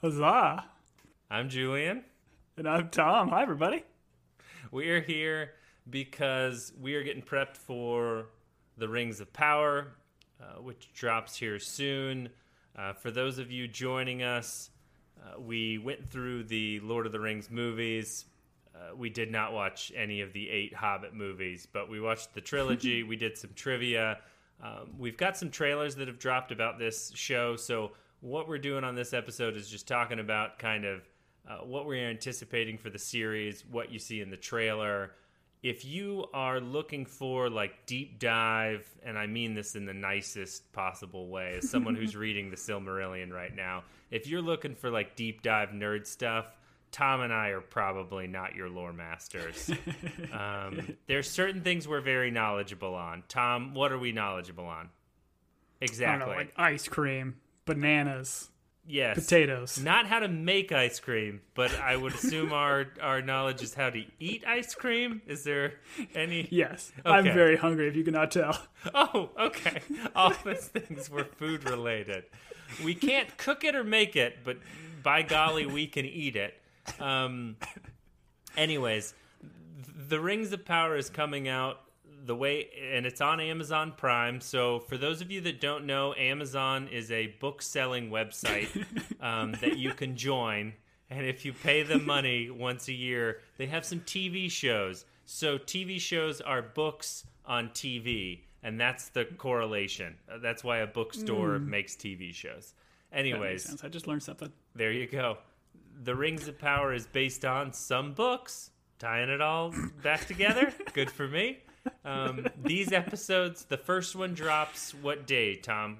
Huzzah! I'm Julian. And I'm Tom. Hi, everybody. We're here because we are getting prepped for the Rings of Power, uh, which drops here soon. Uh, for those of you joining us, uh, we went through the Lord of the Rings movies. Uh, we did not watch any of the eight Hobbit movies, but we watched the trilogy. we did some trivia. Um, we've got some trailers that have dropped about this show. So, what we're doing on this episode is just talking about kind of uh, what we're anticipating for the series, what you see in the trailer. If you are looking for like deep dive, and I mean this in the nicest possible way, as someone who's reading the Silmarillion right now, if you're looking for like deep dive nerd stuff, Tom and I are probably not your lore masters. um, there's certain things we're very knowledgeable on. Tom, what are we knowledgeable on? Exactly. Know, like ice cream, bananas, yes, potatoes. Not how to make ice cream, but I would assume our our knowledge is how to eat ice cream. Is there any? Yes, okay. I'm very hungry. If you cannot tell. Oh, okay. All those things were food related. We can't cook it or make it, but by golly, we can eat it. Um, anyways, The Rings of Power is coming out the way, and it's on Amazon Prime. So, for those of you that don't know, Amazon is a book selling website um, that you can join. And if you pay them money once a year, they have some TV shows. So, TV shows are books on TV, and that's the correlation. That's why a bookstore mm. makes TV shows. Anyways, I just learned something. There you go. The Rings of Power is based on some books, tying it all back together. Good for me. Um, these episodes, the first one drops what day, Tom?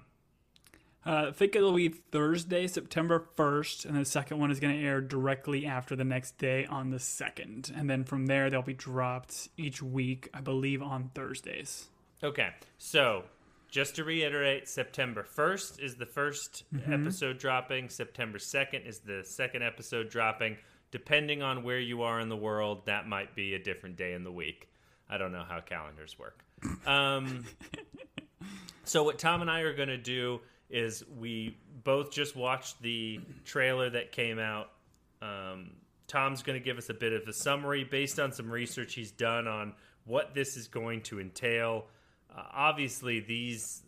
Uh, I think it'll be Thursday, September 1st, and the second one is going to air directly after the next day on the 2nd. And then from there, they'll be dropped each week, I believe, on Thursdays. Okay, so just to reiterate, September 1st is the 1st mm-hmm. episode dropping. September 2nd is the second episode dropping. Depending on where you are in the world, that might be a different day in the week. I don't know how calendars work. Um, so, what Tom and I are going to do is we both just watched the trailer that came out. Um, Tom's going to give us a bit of a summary based on some research he's done on what this is going to entail uh, obviously these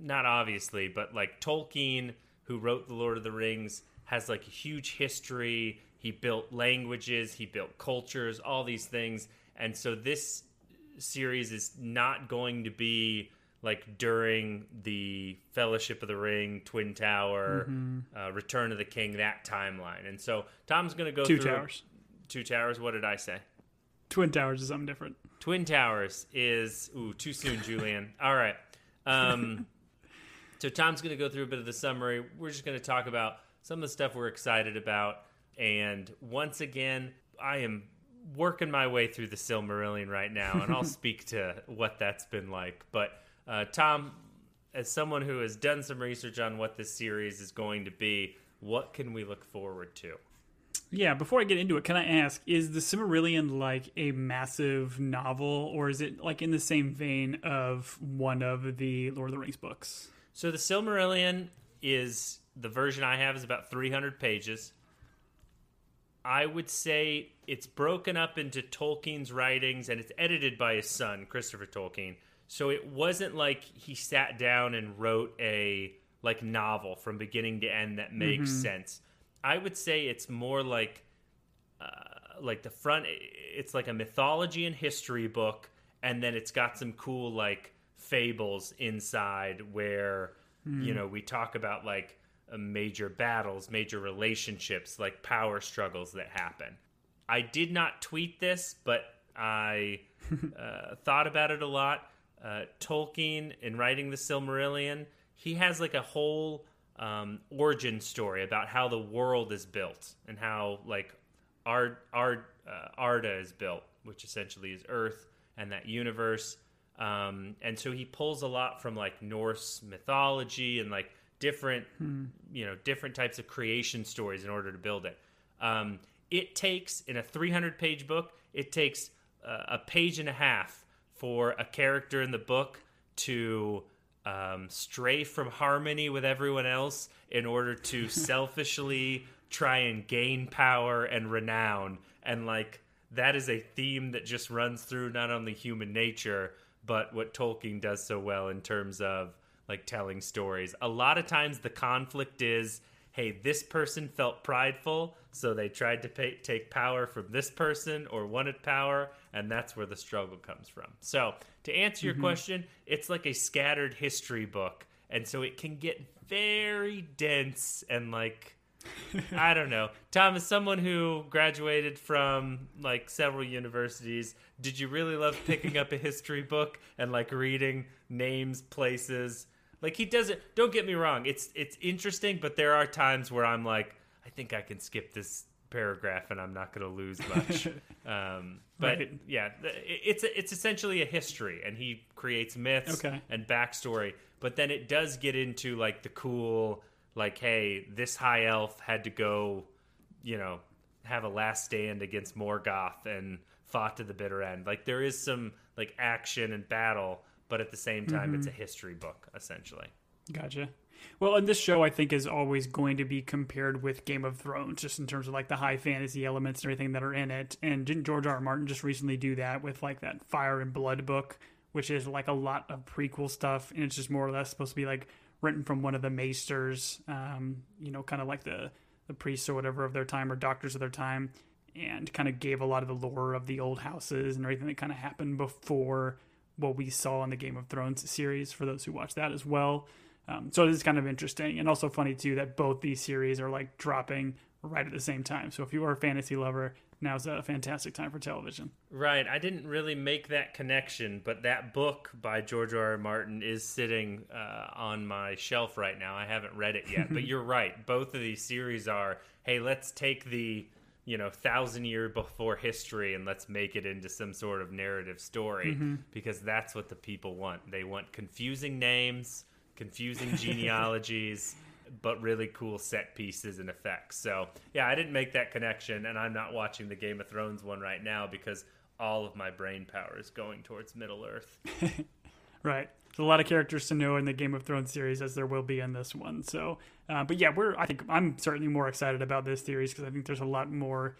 not obviously but like tolkien who wrote the lord of the rings has like a huge history he built languages he built cultures all these things and so this series is not going to be like during the fellowship of the ring twin tower mm-hmm. uh, return of the king that timeline and so tom's going to go two through towers two towers what did i say twin towers is something different Twin Towers is ooh too soon, Julian. All right. Um, so Tom's going to go through a bit of the summary. We're just going to talk about some of the stuff we're excited about, and once again, I am working my way through the Silmarillion right now, and I'll speak to what that's been like. But uh, Tom, as someone who has done some research on what this series is going to be, what can we look forward to? Yeah, before I get into it, can I ask, is the Silmarillion like a massive novel, or is it like in the same vein of one of the Lord of the Rings books? So the Silmarillion is the version I have is about 300 pages. I would say it's broken up into Tolkien's writings and it's edited by his son, Christopher Tolkien. So it wasn't like he sat down and wrote a like novel from beginning to end that makes mm-hmm. sense. I would say it's more like uh, like the front. It's like a mythology and history book, and then it's got some cool like fables inside where mm. you hmm. know we talk about like major battles, major relationships, like power struggles that happen. I did not tweet this, but I uh, thought about it a lot. Uh, Tolkien, in writing the Silmarillion, he has like a whole um, origin story about how the world is built and how like our our uh, Arda is built, which essentially is Earth and that universe. Um, and so he pulls a lot from like Norse mythology and like different hmm. you know different types of creation stories in order to build it. Um, it takes in a 300 page book, it takes uh, a page and a half for a character in the book to um, stray from harmony with everyone else in order to selfishly try and gain power and renown. And like that is a theme that just runs through not only human nature, but what Tolkien does so well in terms of like telling stories. A lot of times the conflict is hey, this person felt prideful, so they tried to pay, take power from this person or wanted power, and that's where the struggle comes from. So, to answer your mm-hmm. question, it's like a scattered history book, and so it can get very dense and like I don't know. Tom, as someone who graduated from like several universities, did you really love picking up a history book and like reading names, places? Like he does it. Don't get me wrong. It's it's interesting, but there are times where I'm like, I think I can skip this paragraph and I'm not going to lose much. um, but right. yeah, it's it's essentially a history, and he creates myths okay. and backstory. But then it does get into like the cool like, hey, this high elf had to go, you know, have a last stand against Morgoth and fought to the bitter end. Like there is some like action and battle, but at the same time, mm-hmm. it's a history book essentially. Gotcha. Well, and this show I think is always going to be compared with Game of Thrones, just in terms of like the high fantasy elements and everything that are in it. And didn't George R. R. Martin just recently do that with like that Fire and Blood book, which is like a lot of prequel stuff, and it's just more or less supposed to be like written from one of the maesters, um, you know, kind of like the the priests or whatever of their time or doctors of their time, and kind of gave a lot of the lore of the old houses and everything that kind of happened before what we saw in the Game of Thrones series. For those who watch that as well, um, so it is kind of interesting and also funny too that both these series are like dropping right at the same time. So if you are a fantasy lover, now's a fantastic time for television. Right. I didn't really make that connection, but that book by George R. R. Martin is sitting uh, on my shelf right now. I haven't read it yet, but you're right. Both of these series are hey, let's take the you know thousand year before history and let's make it into some sort of narrative story mm-hmm. because that's what the people want. They want confusing names, confusing genealogies but really cool set pieces and effects. So yeah, I didn't make that connection, and I'm not watching the Game of Thrones one right now because all of my brain power is going towards Middle Earth. right. There's a lot of characters to know in the Game of Thrones series, as there will be in this one. So, uh, but yeah, we're. I think I'm certainly more excited about this series because I think there's a lot more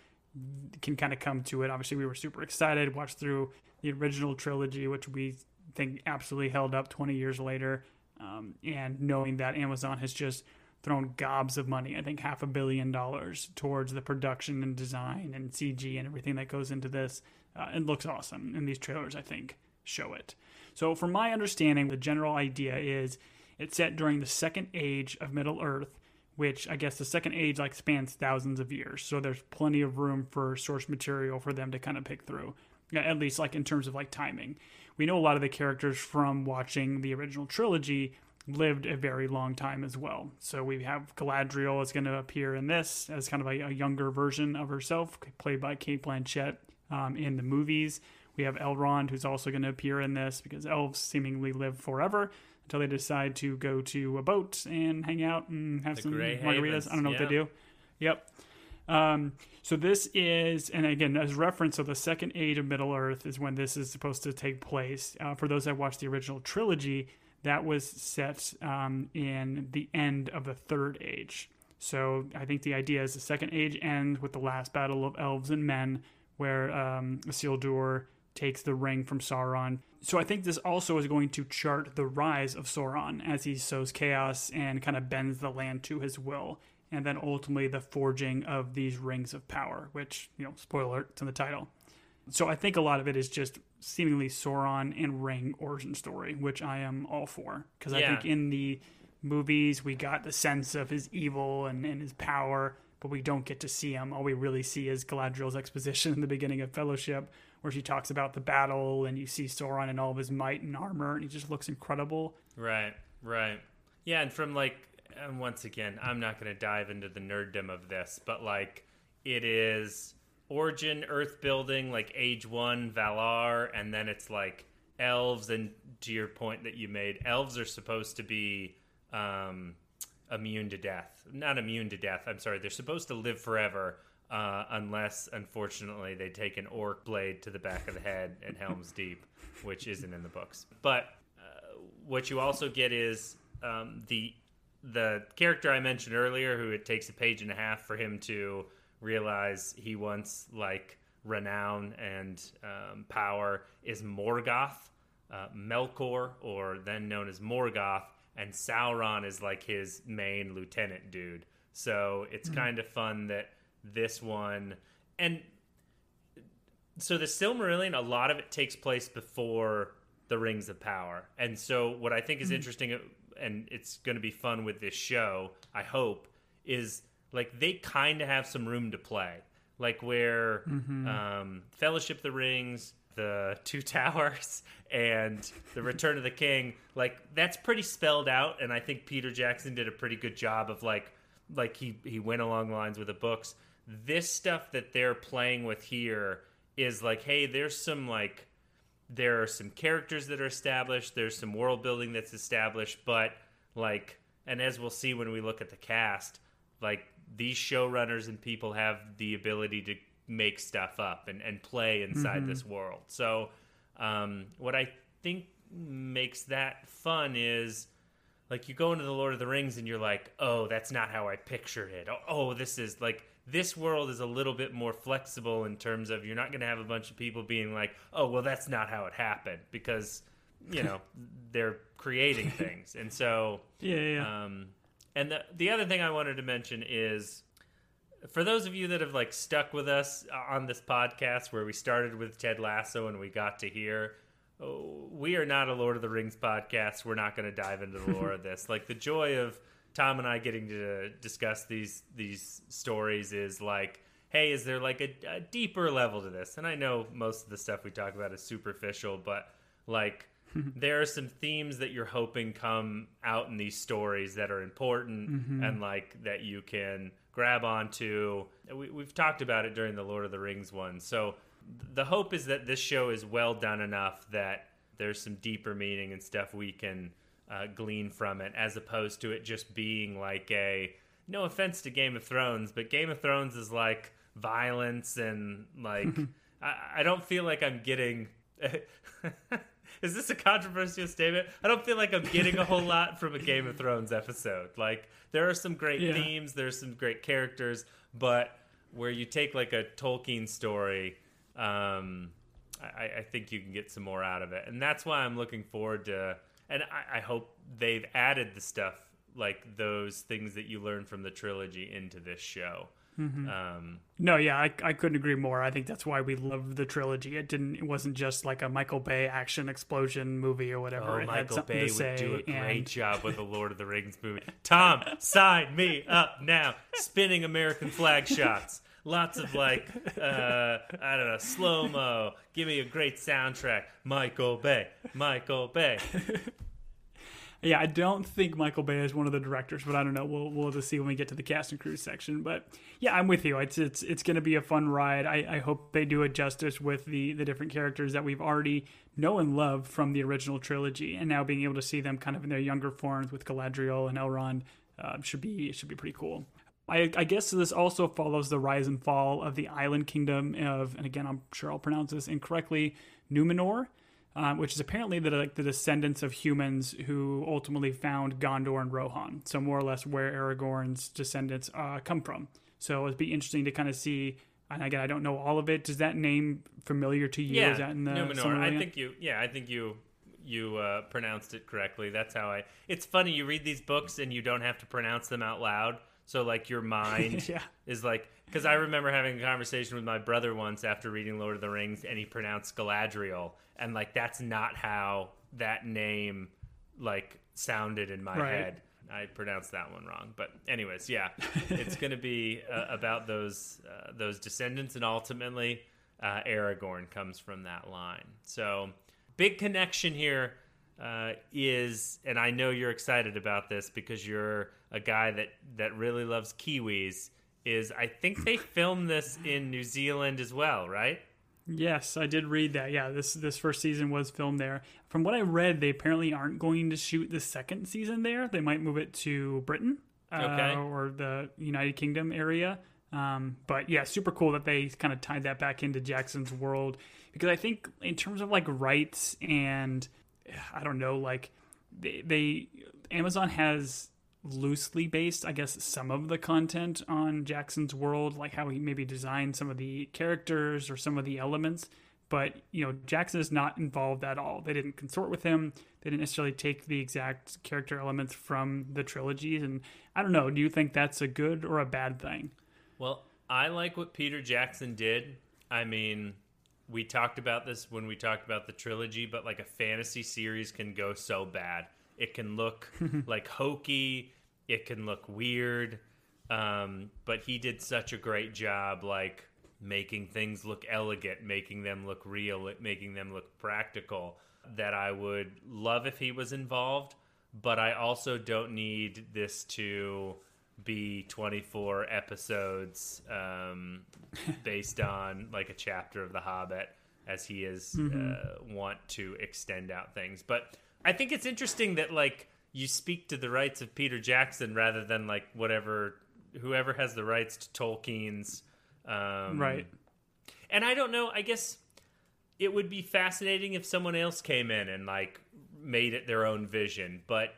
can kind of come to it. Obviously, we were super excited, watched through the original trilogy, which we think absolutely held up 20 years later. Um, and knowing that Amazon has just thrown gobs of money, I think half a billion dollars towards the production and design and CG and everything that goes into this. Uh, it looks awesome, and these trailers, I think, show it. So, from my understanding, the general idea is it's set during the second age of Middle Earth, which I guess the second age like spans thousands of years. So there's plenty of room for source material for them to kind of pick through, at least like in terms of like timing. We know a lot of the characters from watching the original trilogy lived a very long time as well. So we have Galadriel is going to appear in this as kind of a, a younger version of herself, played by Cate Blanchett um, in the movies. We have Elrond, who's also going to appear in this because elves seemingly live forever until they decide to go to a boat and hang out and have the some margaritas. Havens. I don't know yeah. what they do. Yep. Um, so this is, and again, as reference, so the second age of Middle Earth is when this is supposed to take place. Uh, for those that watched the original trilogy, that was set um, in the end of the third age. So I think the idea is the second age ends with the last battle of elves and men, where um, Isildur takes the ring from Sauron. So I think this also is going to chart the rise of Sauron as he sows chaos and kind of bends the land to his will. And then ultimately the forging of these rings of power, which, you know, spoiler, it's in the title. So I think a lot of it is just seemingly Sauron and Ring origin story, which I am all for because yeah. I think in the movies we got the sense of his evil and, and his power, but we don't get to see him. All we really see is Galadriel's exposition in the beginning of Fellowship, where she talks about the battle and you see Sauron in all of his might and armor, and he just looks incredible. Right, right, yeah. And from like, and once again, I'm not going to dive into the nerddom of this, but like, it is origin earth building like age one valar and then it's like elves and to your point that you made elves are supposed to be um, immune to death not immune to death i'm sorry they're supposed to live forever uh, unless unfortunately they take an orc blade to the back of the head in helm's deep which isn't in the books but uh, what you also get is um, the the character I mentioned earlier, who it takes a page and a half for him to realize he wants like renown and um, power, is Morgoth, uh, Melkor, or then known as Morgoth, and Sauron is like his main lieutenant dude. So it's mm-hmm. kind of fun that this one and so the Silmarillion, a lot of it takes place before the Rings of Power, and so what I think is mm-hmm. interesting, and it's going to be fun with this show, I hope, is like they kind of have some room to play, like where mm-hmm. um, Fellowship the Rings, the Two Towers, and the Return of the King, like that's pretty spelled out, and I think Peter Jackson did a pretty good job of like, like he he went along the lines with the books. This stuff that they're playing with here is like, hey, there's some like there are some characters that are established, there's some world building that's established, but like and as we'll see when we look at the cast, like these showrunners and people have the ability to make stuff up and, and play inside mm-hmm. this world. So um, what I think makes that fun is like you go into the Lord of the Rings and you're like, oh, that's not how I pictured it. Oh, oh this is like this world is a little bit more flexible in terms of you're not going to have a bunch of people being like, "Oh, well, that's not how it happened," because you know they're creating things, and so yeah, yeah. Um, and the the other thing I wanted to mention is for those of you that have like stuck with us on this podcast where we started with Ted Lasso and we got to here. Oh, we are not a Lord of the Rings podcast. We're not going to dive into the lore of this. Like the joy of Tom and I getting to discuss these these stories is like, hey, is there like a, a, deeper level to this? And I know most of the stuff we talk about is superficial, but like there are some themes that you're hoping come out in these stories that are important mm-hmm. and like that you can grab onto. We, we've talked about it during the Lord of the Rings one, so the hope is that this show is well done enough that there's some deeper meaning and stuff we can uh, glean from it, as opposed to it just being like a no offense to Game of Thrones, but Game of Thrones is like violence and like I, I don't feel like I'm getting. is this a controversial statement? I don't feel like I'm getting a whole lot from a Game of Thrones episode. Like there are some great yeah. themes, there's some great characters, but where you take like a Tolkien story, um, I, I think you can get some more out of it, and that's why I'm looking forward to and I, I hope they've added the stuff like those things that you learn from the trilogy into this show. Mm-hmm. Um, no, yeah, I, I couldn't agree more. I think that's why we love the trilogy. It didn't. It wasn't just like a Michael Bay action explosion movie or whatever. Oh, it Michael Bay would do a great and... job with the Lord of the Rings movie. Tom, sign me up now. Spinning American flag shots. Lots of like, uh, I don't know, slow mo. Give me a great soundtrack. Michael Bay. Michael Bay. yeah, I don't think Michael Bay is one of the directors, but I don't know. We'll we'll just see when we get to the cast and crew section. But yeah, I'm with you. It's it's it's going to be a fun ride. I, I hope they do it justice with the the different characters that we've already know and love from the original trilogy, and now being able to see them kind of in their younger forms with Galadriel and Elrond uh, should be should be pretty cool. I, I, guess this also follows the rise and fall of the island kingdom of, and again, I'm sure I'll pronounce this incorrectly, Numenor um, which is apparently the like the descendants of humans who ultimately found Gondor and Rohan. So more or less where Aragorn's descendants uh, come from. So it'd be interesting to kind of see. And again, I don't know all of it. Does that name familiar to you? Yeah, is that in the Numenor. I think you. Yeah, I think you you uh, pronounced it correctly. That's how I. It's funny you read these books and you don't have to pronounce them out loud. So like your mind yeah. is like because I remember having a conversation with my brother once after reading Lord of the Rings, and he pronounced Galadriel, and like that's not how that name like sounded in my right. head. I pronounced that one wrong, but anyways, yeah, it's going to be uh, about those uh, those descendants, and ultimately, uh, Aragorn comes from that line. So, big connection here uh, is, and I know you're excited about this because you're a guy that that really loves Kiwis. Is I think they filmed this in New Zealand as well, right? Yes, I did read that. Yeah, this this first season was filmed there. From what I read, they apparently aren't going to shoot the second season there. They might move it to Britain uh, or the United Kingdom area. Um, but yeah, super cool that they kind of tied that back into Jackson's world because I think in terms of like rights and I don't know, like they, they Amazon has loosely based, I guess, some of the content on Jackson's world, like how he maybe designed some of the characters or some of the elements. But you know, Jackson is not involved at all. They didn't consort with him. They didn't necessarily take the exact character elements from the trilogies. And I don't know. Do you think that's a good or a bad thing? Well, I like what Peter Jackson did. I mean, we talked about this when we talked about the trilogy, but like a fantasy series can go so bad. It can look like hokey, it can look weird. Um, but he did such a great job, like making things look elegant, making them look real, making them look practical, that I would love if he was involved. But I also don't need this to be 24 episodes um, based on like a chapter of The Hobbit, as he is mm-hmm. uh, want to extend out things. But I think it's interesting that like you speak to the rights of Peter Jackson rather than like whatever whoever has the rights to Tolkien's um, right. And I don't know. I guess it would be fascinating if someone else came in and like made it their own vision, but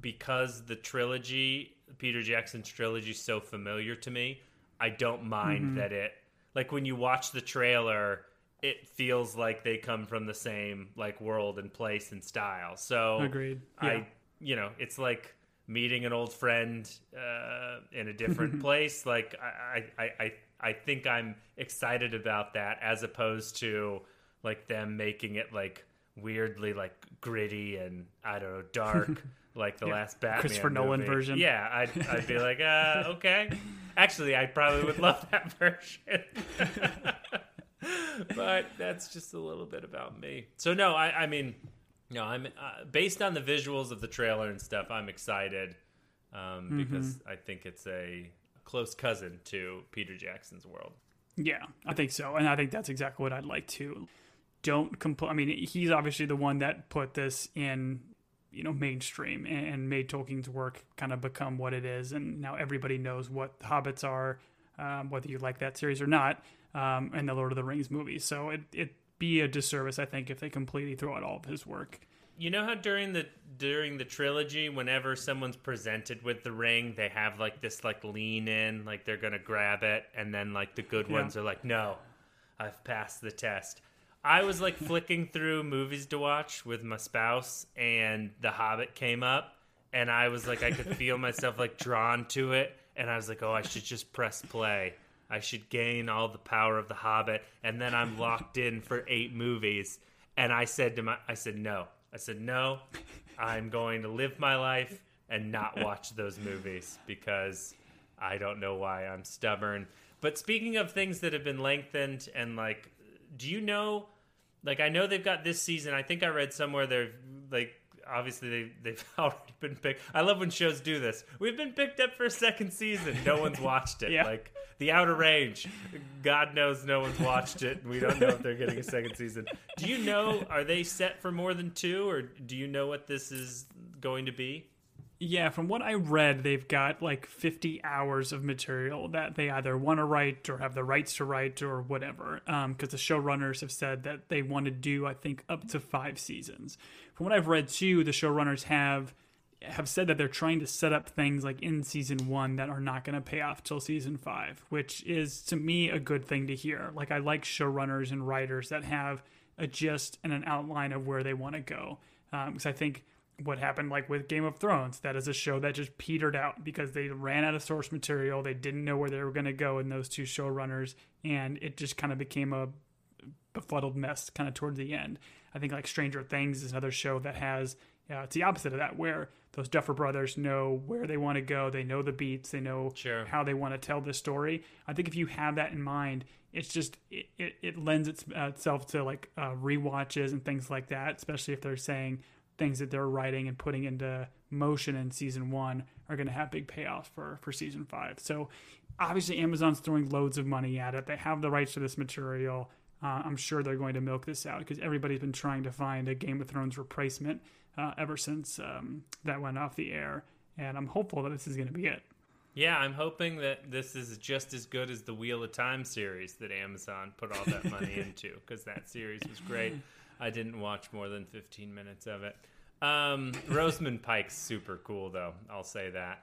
because the trilogy, Peter Jackson's trilogy, is so familiar to me, I don't mind mm-hmm. that it. Like when you watch the trailer, it feels like they come from the same like world and place and style. So agreed. Yeah. I you know it's like meeting an old friend uh, in a different place. Like I, I I I think I'm excited about that as opposed to like them making it like weirdly like gritty and I don't know dark like the yeah. last Batman Christopher movie. Nolan version. Yeah, I'd, I'd be like, uh, okay. Actually, I probably would love that version. but that's just a little bit about me. So no, I, I mean, no, I'm uh, based on the visuals of the trailer and stuff. I'm excited um, mm-hmm. because I think it's a close cousin to Peter Jackson's world. Yeah, I think so, and I think that's exactly what I'd like to. Don't compl- I mean, he's obviously the one that put this in, you know, mainstream and made Tolkien's work kind of become what it is, and now everybody knows what the hobbits are, um, whether you like that series or not, um, and the Lord of the Rings movies. So it it be a disservice, I think, if they completely throw out all of his work. You know how during the during the trilogy, whenever someone's presented with the ring, they have like this like lean in, like they're gonna grab it, and then like the good yeah. ones are like, "No, I've passed the test." I was like flicking through movies to watch with my spouse, and The Hobbit came up, and I was like, I could feel myself like drawn to it, and I was like, "Oh, I should just press play." I should gain all the power of the Hobbit, and then I'm locked in for eight movies. And I said to my, I said no. I said no. I'm going to live my life and not watch those movies because I don't know why I'm stubborn. But speaking of things that have been lengthened and like, do you know? Like, I know they've got this season. I think I read somewhere they're like obviously they, they've already been picked. I love when shows do this. We've been picked up for a second season. No one's watched it. yeah. Like The Outer Range. God knows no one's watched it. We don't know if they're getting a second season. Do you know, are they set for more than two, or do you know what this is going to be? Yeah, from what I read, they've got like 50 hours of material that they either want to write or have the rights to write or whatever. Because um, the showrunners have said that they want to do, I think, up to five seasons. From what I've read too, the showrunners have have said that they're trying to set up things like in season one that are not going to pay off till season five, which is to me a good thing to hear. Like I like showrunners and writers that have a gist and an outline of where they want to go. Because um, I think what happened like with Game of Thrones. That is a show that just petered out because they ran out of source material. They didn't know where they were going to go in those two showrunners, and it just kind of became a befuddled mess kind of towards the end. I think like Stranger Things is another show that has yeah, it's the opposite of that where those Duffer brothers know where they want to go, they know the beats, they know sure. how they want to tell the story. I think if you have that in mind, it's just it, it, it lends its, uh, itself to like uh, re-watches and things like that, especially if they're saying things that they're writing and putting into motion in season one are going to have big payoffs for for season five. So obviously Amazon's throwing loads of money at it. They have the rights to this material. Uh, I'm sure they're going to milk this out because everybody's been trying to find a Game of Thrones replacement uh, ever since um, that went off the air, and I'm hopeful that this is going to be it. Yeah, I'm hoping that this is just as good as the Wheel of Time series that Amazon put all that money into because that series was great. I didn't watch more than 15 minutes of it. Um, Rosamund Pike's super cool, though. I'll say that.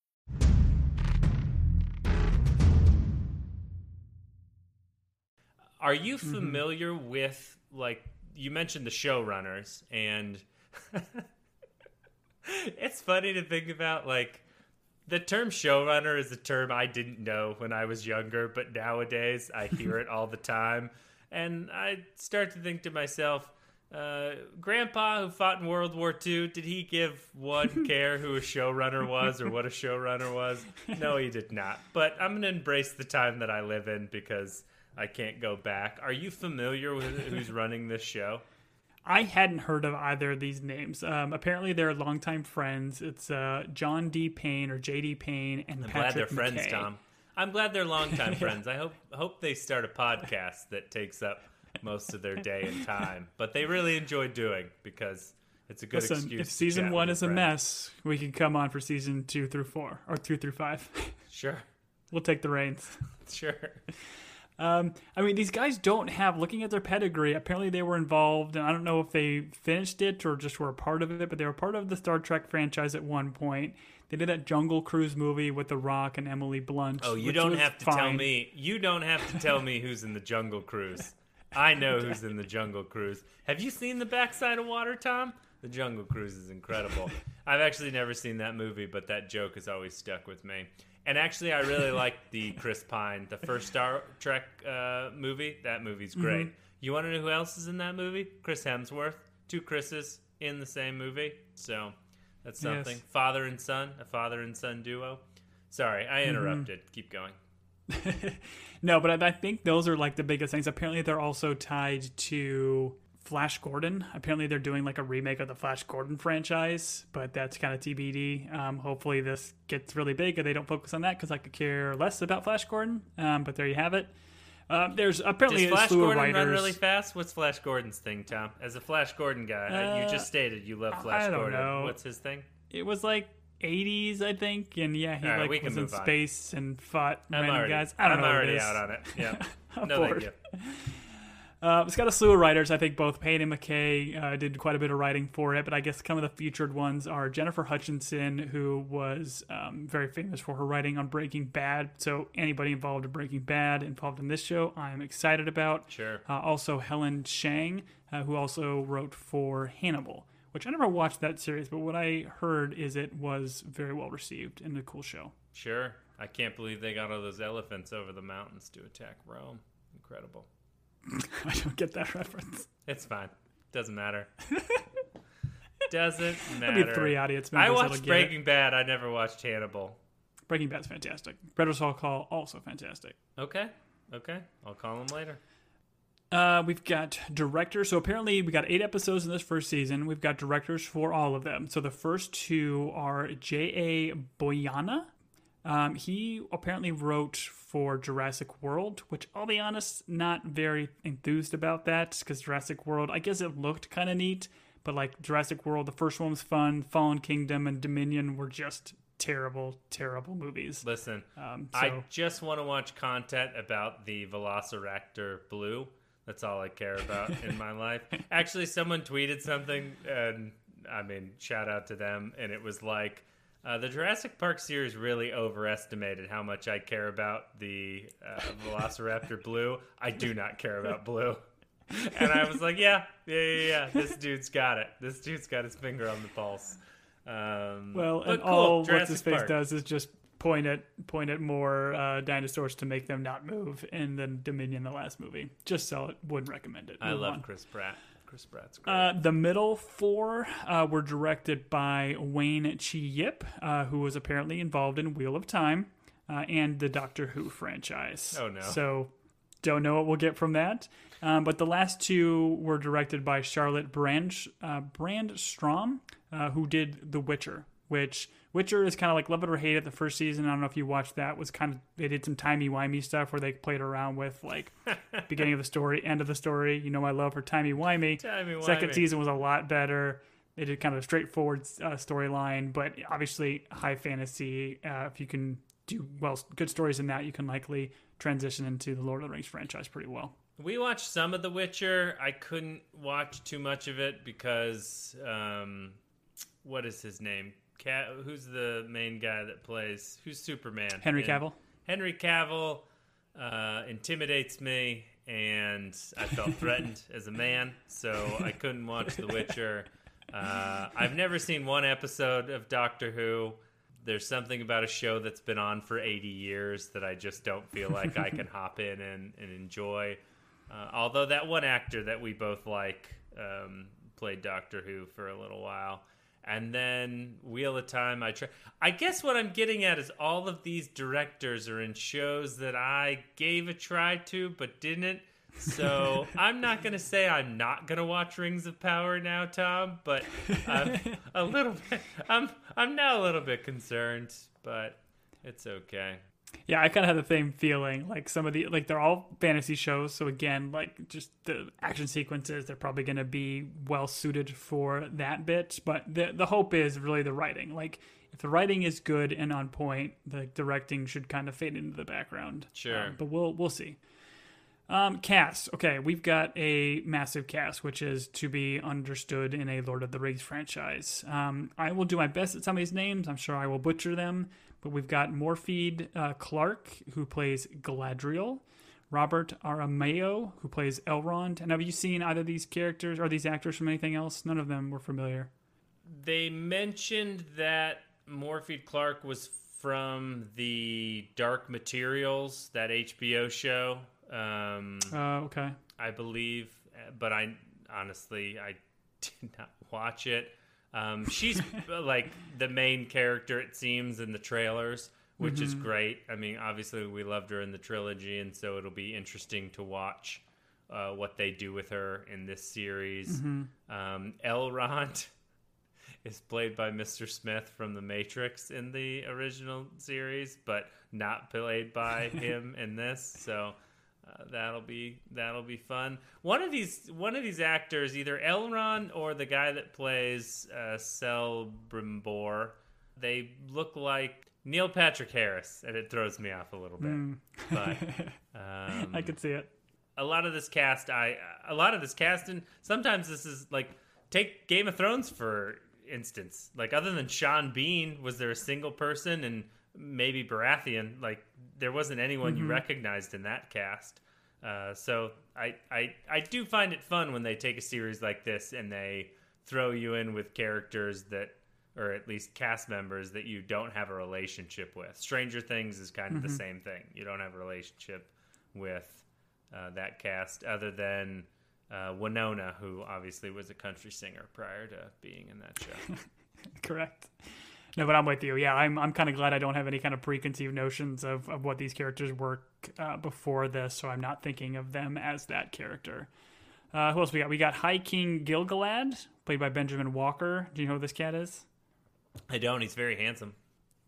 Are you familiar with like you mentioned the showrunners and it's funny to think about like the term showrunner is a term I didn't know when I was younger, but nowadays I hear it all the time. And I start to think to myself, uh, Grandpa who fought in World War II, did he give one care who a showrunner was or what a showrunner was? No, he did not. But I'm going to embrace the time that I live in because I can't go back. Are you familiar with who's running this show? I hadn't heard of either of these names. Um, apparently, they're longtime friends. It's uh, John D. Payne or J.D. Payne and I'm Patrick glad they're friends, McKay. Tom. I'm glad they're longtime friends. I hope hope they start a podcast that takes up most of their day and time. But they really enjoy doing because it's a good Listen, excuse. if season one is a friends. mess, we can come on for season two through four or two through five. Sure, we'll take the reins. sure. Um, I mean, these guys don't have. Looking at their pedigree, apparently they were involved, and I don't know if they finished it or just were a part of it, but they were part of the Star Trek franchise at one point. They did that Jungle Cruise movie with The Rock and Emily Blunt. Oh, you don't have to tell me. You don't have to tell me who's in the Jungle Cruise. I know who's in the Jungle Cruise. Have you seen the backside of water, Tom? The Jungle Cruise is incredible. I've actually never seen that movie, but that joke has always stuck with me. And actually, I really like the Chris Pine, the first Star Trek uh, movie. That movie's great. Mm-hmm. You want to know who else is in that movie? Chris Hemsworth. Two Chris's in the same movie. So that's Yes. something. Father and son, a father and son duo. Sorry, I Mm-hmm. interrupted. Keep going. No, but I, I think those are like the biggest things. Apparently, they're also tied to Flash Gordon. Apparently, they're doing like a remake of the Flash Gordon franchise, but that's kind of TBD. Um, hopefully, this gets really big and they don't focus on that because I could care less about Flash Gordon. Um, but there you have it. Um, there's apparently Does a Flash Gordon writers. run really fast? What's Flash Gordon's thing, Tom? As a Flash Gordon guy, uh, you Uh, just stated you love Flash I don't Gordon. know. What's his thing? It was like 80s, I think, and yeah, he right, like was in on. space and fought I'm random already, guys. I don't I'm know. already out on it. Yeah. No, thank you. Uh, it's got a slew of writers. I think both Payne and McKay uh, did quite a bit of writing for it, but I guess some of the featured ones are Jennifer Hutchison, who was um, very famous for her writing on Breaking Bad. So anybody involved in Breaking Bad involved in this show, I'm excited about. Sure. Uh, also Helen Shang, uh, who also wrote for Hannibal, which I never watched that series, but what I heard is it was very well received and a cool show. Sure. I can't believe they got all those elephants over the mountains to attack Rome. Incredible. I don't get that reference. It's fine. Doesn't matter. Doesn't There'll matter. be three audience I members that'll watched. Breaking Bad. I never watched Hannibal. Breaking Bad's fantastic. Better Saul Call also fantastic. Okay. Okay. I'll call him later. Uh, we've got directors. So apparently, we got eight episodes in this first season. We've got directors for all of them. So the first two are J.A. Bayona. Um, he apparently wrote for Jurassic World, which I'll be honest, not very enthused about that because Jurassic World, I guess it looked kind of neat, but like Jurassic World, the first one was fun. Fallen Kingdom and Dominion were just terrible, terrible movies. Listen, Um, so I just want to watch content about the Velociraptor Blue. That's all I care about in my life. Actually, someone tweeted something, and I mean, shout out to them. And it was like, uh, the Jurassic Park series really overestimated how much I care about the uh, Velociraptor Blue. I do not care about Blue. And I was like, yeah, yeah, yeah, yeah. This dude's got it. This dude's got his finger on the pulse. Um, Well, and cool, all what's Jurassic his face does is just point at point at more uh, dinosaurs to make them not move, and then Dominion, the last movie. Just sell it. Wouldn't recommend it. I love on. Chris Pratt. Chris Pratt's great. Uh, the middle four uh, were directed by Wayne Che Yip, uh, who was apparently involved in Wheel of Time uh, and the Doctor Who franchise. Oh, no. So don't know what we'll get from that. Um, but the last two were directed by Charlotte Brand uh, Brandstrom, uh, who did The Witcher, which Witcher is kind of like love it or hate it. The first season, I don't know if you watched that, was kind of they did some timey wimey stuff where they played around with like beginning of the story, end of the story. You know my love for timey wimey. Second season was a lot better. They did kind of a straightforward uh, storyline, but obviously high fantasy. Uh, if you can do well, good stories in that, you can likely transition into the Lord of the Rings franchise pretty well. We watched some of The Witcher. I couldn't watch too much of it because, um, what is his name? Who's the main guy that plays? Who's Superman? Henry Cavill. Henry Cavill uh, intimidates me, and I felt threatened as a man, so I couldn't watch The Witcher. Uh, I've never seen one episode of Doctor Who. There's something about a show that's been on for 80 years that I just don't feel like I can hop in and, and enjoy. Uh, although that one actor that we both like um, played Doctor Who for a little while. And then Wheel of Time, I try. I guess what I'm getting at is all of these directors are in shows that I gave a try to but didn't. So I'm not gonna say I'm not gonna watch Rings of Power now, Tom. But I'm a little bit. I'm I'm now a little bit concerned, but it's okay. Yeah, I kind of had the same feeling. Like some of the like they're all fantasy shows, so again, like just the action sequences, they're probably going to be well suited for that bit. But the the hope is really the writing. Like if the writing is good and on point, the directing should kind of fade into the background. Sure. Um, but we'll we'll see. Um, cast. Okay, we've got a massive cast, which is to be understood in a Lord of the Rings franchise. Um, I will do my best at some of these names. I'm sure I will butcher them, but we've got Morfydd uh, Clark, who plays Galadriel, Robert Aramayo, who plays Elrond. And have you seen either of these characters or these actors from anything else? None of them were familiar. They mentioned that Morfydd Clark was from the Dark Materials, that HBO show. Um, Uh, okay. I believe, but I honestly I did not watch it. Um, she's like the main character, it seems, in the trailers, which is great. I mean, obviously, we loved her in the trilogy, and so it'll be interesting to watch uh, what they do with her in this series. Um, Elrond is played by Mr. Smith from The Matrix in the original series, but not played by him in this. So uh, that'll be that'll be fun. One of these one of these actors, either Elrond or the guy that plays uh, Celebrimbor, they look like Neil Patrick Harris, and it throws me off a little bit. But um, I could see it. a lot of this cast i a lot of this cast and sometimes this is like take game of thrones for instance like other than sean bean was there a single person and maybe baratheon like there wasn't anyone you recognized in that cast. Uh, so I, I i do find it fun when they take a series like this and they throw you in with characters that or at least cast members that you don't have a relationship with. Stranger things is kind of the same thing. You don't have a relationship with uh, that cast other than uh, Winona, who obviously was a country singer prior to being in that show. Correct. No, but I'm with you. Yeah, I'm I'm kind of glad I don't have any kind of preconceived notions of, of what these characters were uh, before this, so I'm not thinking of them as that character. Uh, who else we got? We got High King Gil-galad, played by Benjamin Walker. Do you know who this cat is? I don't. He's very handsome.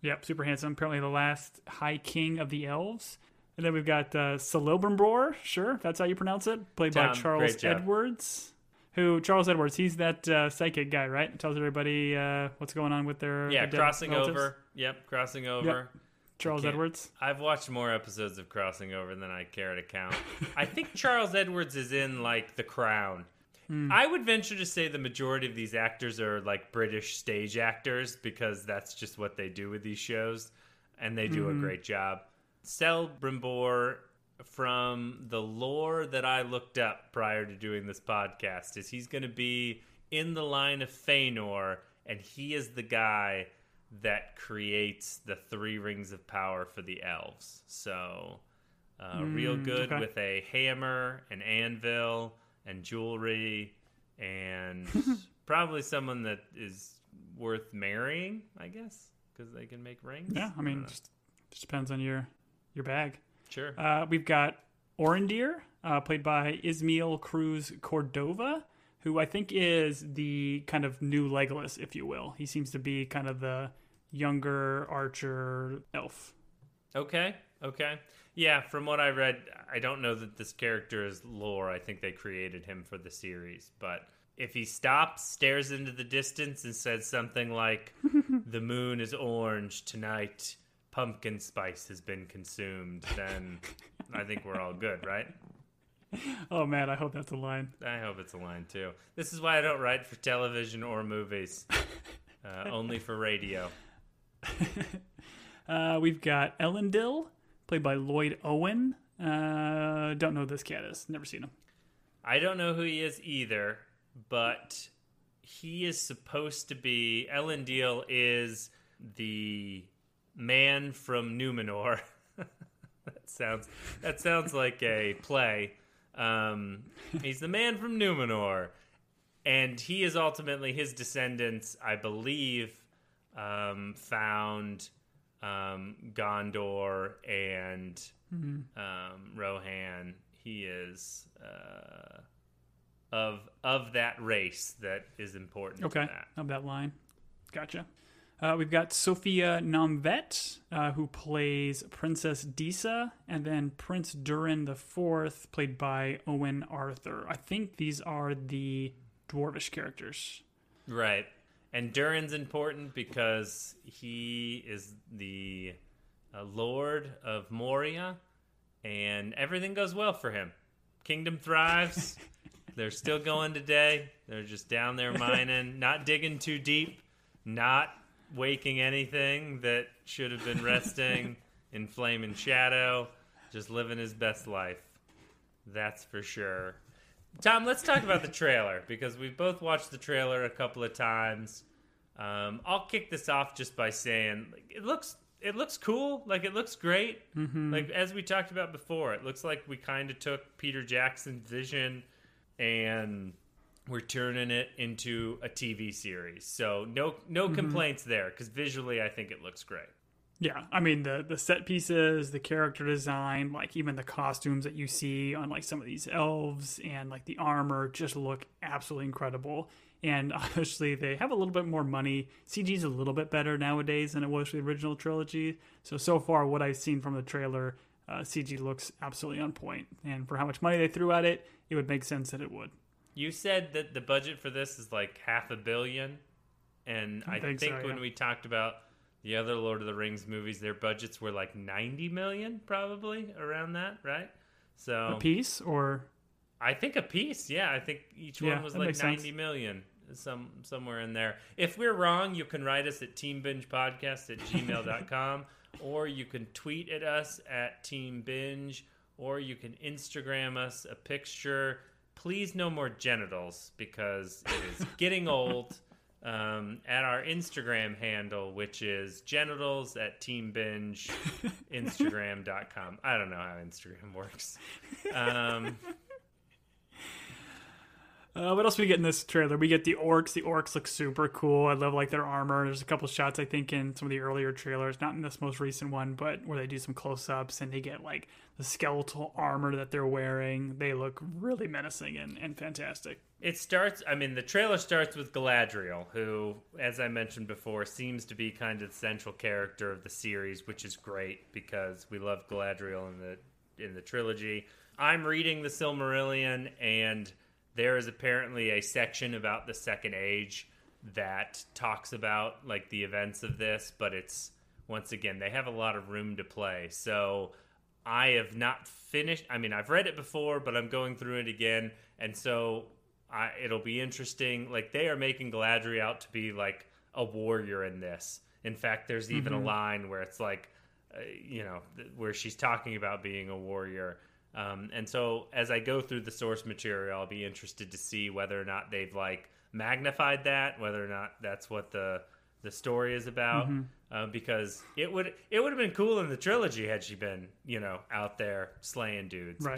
Yep, super handsome. Apparently, the last High King of the Elves. And then we've got uh, sure, that's how you pronounce it, played by Charles. Edwards. Who Charles Edwards? He's that uh, psychic guy, right? Tells everybody uh, what's going on with their Yeah, their crossing relatives? over. Yep, crossing over. Charles Edwards. I've watched more episodes of Crossing Over than I care to count. I think Charles Edwards is in like The Crown. I would venture to say the majority of these actors are like British stage actors because that's just what they do with these shows, and they do a great job. Cel Brimbor, from the lore that I looked up prior to doing this podcast, is he's going to be in the line of Feanor, and he is the guy that creates the three rings of power for the elves. So, uh, real good okay. with a hammer, an anvil, and jewelry, and probably someone that is worth marrying, I guess, because they can make rings. Yeah, I mean, don't just, just depends on your your bag. Sure. Uh, we've got Arondir, uh, played by Ismael Cruz Cordova, who I think is the kind of new Legolas, if you will. He seems to be kind of the younger archer elf. Okay, okay. Yeah, from what I read, I don't know that this character is lore. I think they created him for the series. But if he stops, stares into the distance, and says something like, The moon is orange tonight, pumpkin spice has been consumed, then I think we're all good, right? Oh man, I hope that's a line. I hope it's a line too. This is why I don't write for television or movies, uh, only for radio. Uh, we've got Elendil, played by Lloyd Owen. Uh, don't know who this cat is. Never seen him. I don't know who he is either, but he is supposed to be. Elendil is the man from Numenor. that sounds that sounds like a play. Um, he's the man from Numenor, and he is ultimately his descendants, I believe, um, found um, Gondor and um, Rohan. He is uh, of of that race that is important. Okay, of that line. Gotcha. Uh, we've got Sophia Nomvete, uh, who plays Princess Disa, and then Prince Durin the Fourth, played by Owen Arthur. I think these are the dwarvish characters. Right. And Durin's important because he is the uh, Lord of Moria, and everything goes well for him. Kingdom thrives. They're still going today. They're just down there mining, not digging too deep, not waking anything that should have been resting in flame and shadow, just living his best life. That's for sure. Tom, let's talk about the trailer because we've both watched the trailer a couple of times. Um, I'll kick this off just by saying like, it looks it looks cool. Like it looks great. Like as we talked about before, it looks like we kind of took Peter Jackson's vision and we're turning it into a TV series. So no no complaints there because visually I think it looks great. Yeah, I mean the the set pieces, the character design, like even the costumes that you see on like some of these elves and like the armor just look absolutely incredible. And obviously they have a little bit more money. CG's a little bit better nowadays than it was for the original trilogy. So so far what I've seen from the trailer, uh, CG looks absolutely on point. And for how much money they threw at it, it would make sense that it would. You said that the budget for this is like half a billion, and I, I think, think so, when yeah. we talked about the other Lord of the Rings movies, their budgets were like ninety million, probably around that, right? So A piece or I think a piece, yeah. I think each Yeah, one was like makes sense. ninety million, some somewhere in there. If we're wrong, you can write us at teambingepodcast at gmail.com, or you can tweet at us at teambinge, or you can Instagram us a picture. Please, no more genitals because it is getting old. Um, at our Instagram handle, which is genitals at teambinge, Instagram.com. I don't know how Instagram works. Um, Uh, what else we get in this trailer? We get the orcs. The orcs look super cool. I love like their armor. There's a couple shots I think in some of the earlier trailers, not in this most recent one, but where they do some close-ups and they get like the skeletal armor that they're wearing. They look really menacing and, and fantastic. It starts. I mean, the trailer starts with Galadriel, who, as I mentioned before, seems to be kind of the central character of the series, which is great because we love Galadriel in the in the trilogy. I'm reading the Silmarillion, and there is apparently a section about the Second Age that talks about like the events of this, but it's once again they have a lot of room to play. So I have not finished. I mean, I've read it before, but I'm going through it again, and so I, it'll be interesting. Like they are making Galadriel out to be like a warrior in this. In fact, there's even a line where it's like, uh, you know, th- where she's talking about being a warrior. Um, and so as I go through the source material, I'll be interested to see whether or not they've like magnified that, whether or not that's what the the story is about. Uh, because it would it would have been cool in the trilogy had she been you know out there slaying dudes. Right.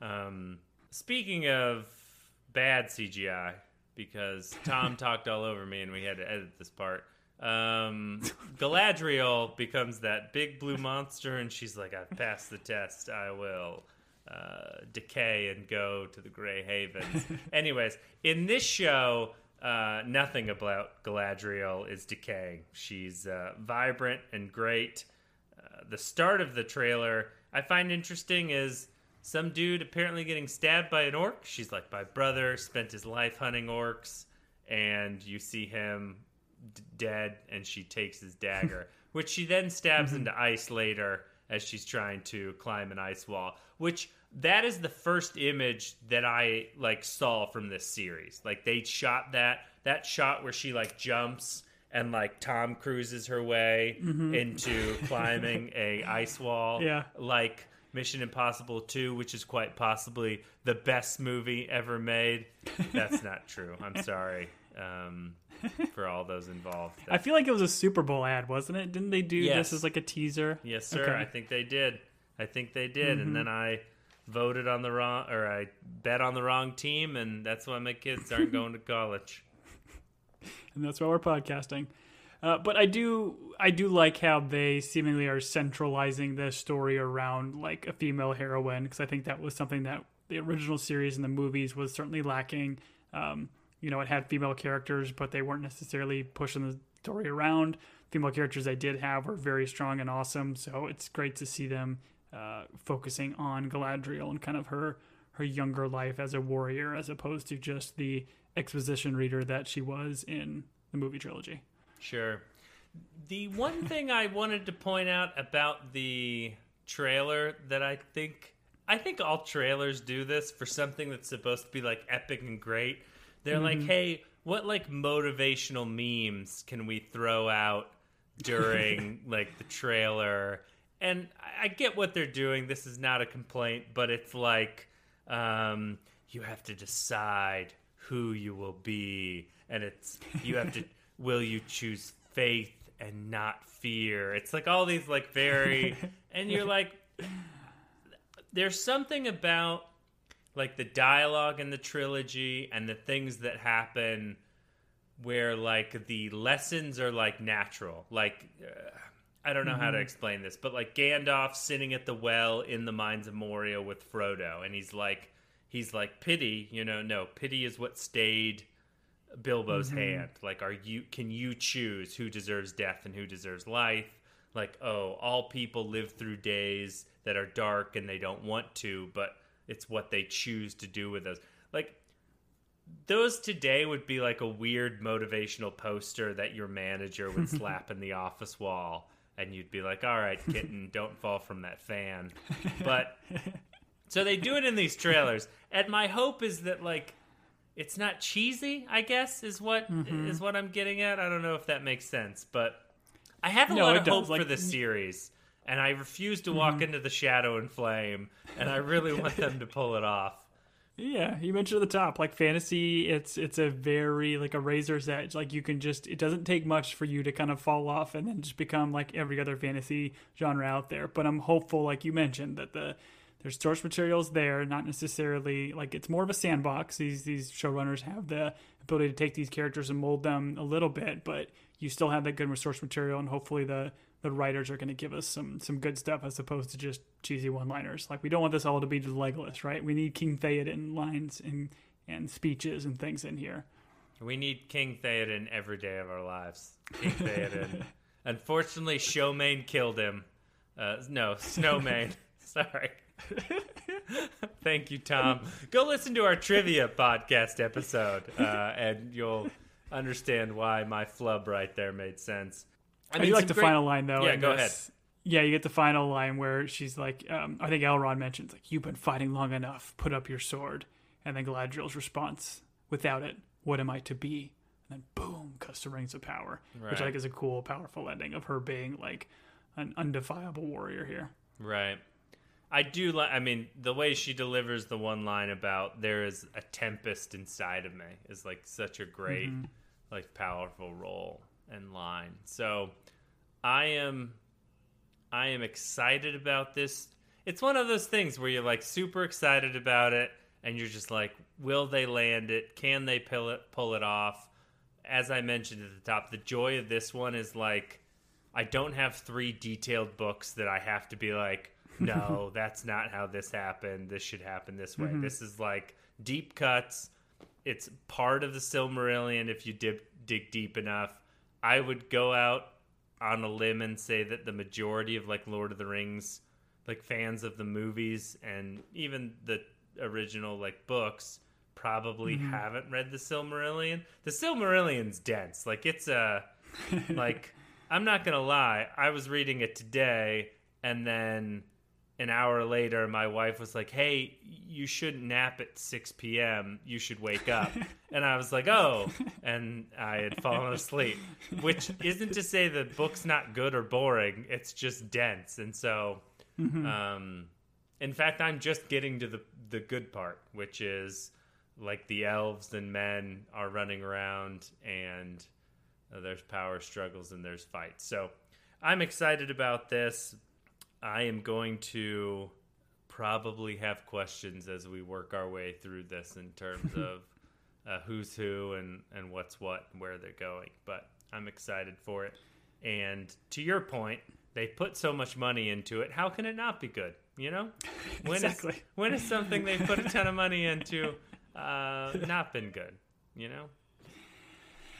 But um, speaking of bad CGI, because Tom talked all over me and we had to edit this part. Um, Galadriel becomes that big blue monster, and she's like, "I've passed the test. I will uh, decay and go to the Grey Havens. Anyways, in this show, uh, nothing about Galadriel is decaying. She's uh, vibrant and great. Uh, the start of the trailer I find interesting is some dude apparently getting stabbed by an orc. She's like, my brother spent his life hunting orcs, and you see him d- dead, and she takes his dagger, which she then stabs into ice later as she's trying to climb an ice wall. Which that is the first image that I like saw from this series. Like they shot that that shot where she like jumps and like Tom cruises her way into climbing a ice wall. Yeah. Like Mission Impossible 2, which is quite possibly the best movie ever made. That's not true. I'm sorry um, for all those involved. I feel like it was a Super Bowl ad, wasn't it? Didn't they do Yes. this as like a teaser? Yes, sir. Okay. I think they did. I think they did. And then I voted on the wrong, or I bet on the wrong team, and that's why my kids aren't going to college. and that's why we're podcasting. Uh, but I do, I do like how they seemingly are centralizing the story around like a female heroine because I think that was something that the original series and the movies was certainly lacking. Um, you know, it had female characters, but they weren't necessarily pushing the story around. Female characters they did have were very strong and awesome, so it's great to see them uh, focusing on Galadriel and kind of her her younger life as a warrior, as opposed to just the exposition reader that she was in the movie trilogy. Sure. The one thing I wanted to point out about the trailer that I think I think all trailers do this for something that's supposed to be like epic and great. They're like, "Hey, what like motivational memes can we throw out during like the trailer?" And I get what they're doing. This is not a complaint, but it's like um, you have to decide who you will be, and it's you have to will you choose faith and not fear. It's like all these like very, and you're like, there's something about like the dialogue in the trilogy and the things that happen where like the lessons are like natural like uh, i don't know how to mm-hmm. explain this but like gandalf sitting at the well in the mines of moria with frodo and he's like he's like pity you know no pity is what stayed bilbo's mm-hmm. hand. Like are you can you choose who deserves death and who deserves life? Like oh all people live through days that are dark and they don't want to but it's what they choose to do with those. Like those today would be like a weird motivational poster that your manager would slap in the office wall and you'd be like all right kitten don't fall from that fan. But so they do it in these trailers. And my hope is that like it's not cheesy i guess is what is Mm-hmm. what i'm getting at. I don't know if that makes sense but i have a No, lot of hope for Like- this series and i refuse to walk into the shadow and flame and i really want them to pull it off Yeah, you mentioned at the top, like fantasy, it's it's a very like a razor's edge. Like you can just it doesn't take much for you to kind of fall off and then just become like every other fantasy genre out there. But I'm hopeful, like you mentioned, that the there's source materials there, not necessarily like it's more of a sandbox. These these showrunners have the ability to take these characters and mold them a little bit, but you still have that good source material, and hopefully the the writers are going to give us some some good stuff as opposed to just cheesy one liners. Like we don't want this all to be just Legolas, right? We need King Theoden lines and and speeches and things in here. We need King Theoden every day of our lives. King Theoden. Unfortunately, Showmane killed him. Uh, no, Snowmane. Sorry. Thank you, Tom. Go listen to our trivia podcast episode, uh, and you'll understand why my flub right there made sense. I, do like the great- final line though. Yeah, go this. Yeah, you get the final line where she's like, um, I think Elrond mentions like, "You've been fighting long enough. Put up your sword." And then Galadriel's response, "Without it, what am I to be?" And then boom, cuts to Rings of Power, which I think is a cool, powerful ending of her being like an undefiable warrior here. Right. I do like. I mean, the way she delivers the one line about "there is a tempest inside of me" is like such a great, like powerful role and line. So, I am, I am excited about this. It's one of those things where you're like super excited about it, and you're just like, will they land it? Can they pull it pull it off? As I mentioned at the top, the joy of this one is like I don't have three detailed books that I have to be like, no, that's not how this happened. This should happen this way. Mm-hmm. This is like deep cuts. It's part of the Silmarillion if you dip, dig deep enough. I would go out on a limb and say that the majority of like Lord of the Rings, like fans of the movies and even the original like books, probably mm-hmm. haven't read the Silmarillion. The Silmarillion's dense. Like it's a like I'm not gonna lie, I was reading it today, and then an hour later, my wife was like, "Hey, you shouldn't nap at 6 p.m. You should wake up." and I was like, "Oh," and I had fallen asleep. Which isn't to say the book's not good or boring; it's just dense, and so. Um, in fact, I'm just getting to the the good part, which is like the elves and men are running around and uh, there's power struggles and there's fights. So I'm excited about this. I am going to probably have questions as we work our way through this in terms of uh, who's who and, and what's what and where they're going. But I'm excited for it. And to your point, they put so much money into it. How can it not be good? You know, when is- Exactly. when is something they put a ton of money into uh, not been good? You know.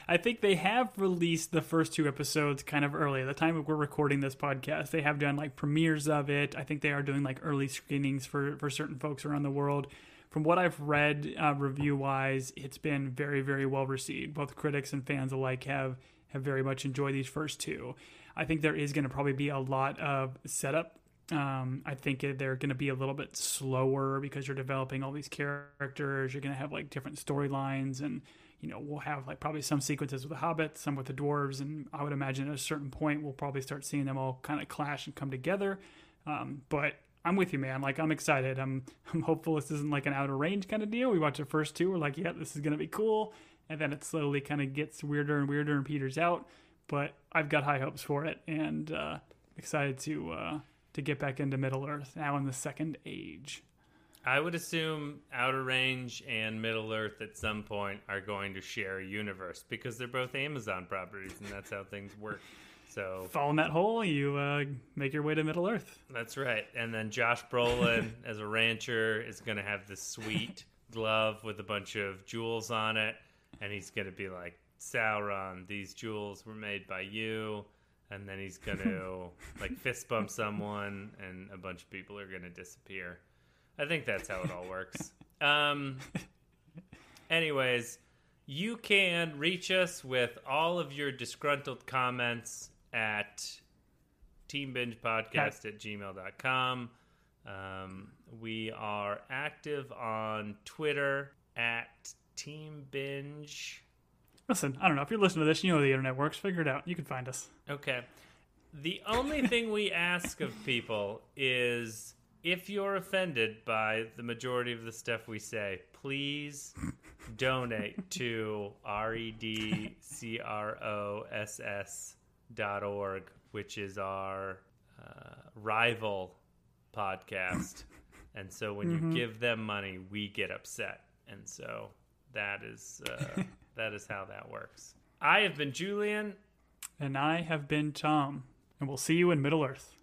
I think they have released the first two episodes kind of early. At the time we're recording this podcast, they have done like premieres of it. I think they are doing like early screenings for for certain folks around the world. From what I've read, uh, review wise, it's been very very well received. Both critics and fans alike have have very much enjoyed these first two. I think there is going to probably be a lot of setup. Um, I think they're going to be a little bit slower because you're developing all these characters. You're going to have like different storylines and you know, we'll have like probably some sequences with the hobbits, some with the dwarves, and I would imagine at a certain point we'll probably start seeing them all kind of clash and come together. Um, but I'm with you, man. Like I'm excited. I'm I'm hopeful this isn't like an outer range kind of deal. We watch the first two, we're like, yeah, this is gonna be cool, and then it slowly kind of gets weirder and weirder and peters out. But I've got high hopes for it, and uh, excited to uh, to get back into Middle Earth now in the Second Age. I would assume Outer Range and Middle Earth at some point are going to share a universe because they're both Amazon properties and that's how things work. So Fall in that hole, you uh, make your way to Middle Earth. that's right. And then Josh Brolin, as a rancher, is going to have this sweet glove with a bunch of jewels on it. And he's going to be like, Sauron, these jewels were made by you. And then he's going to like fist bump someone, and a bunch of people are going to disappear. I think that's how it all works. Um, anyways, you can reach us with all of your disgruntled comments at teambingepodcast at gmail.com. Um, we are active on Twitter at teambinge. Listen, I don't know. If you're listening to this, you know the internet works. Figure it out. You can find us. Okay. The only thing we ask of people is if you're offended by the majority of the stuff we say, please donate to redcross dot org, which is our uh, rival podcast. And so when you give them money, we get upset. And so that is uh, that is how that works. I have been Julian. And I have been Tom, and we'll see you in Middle Earth.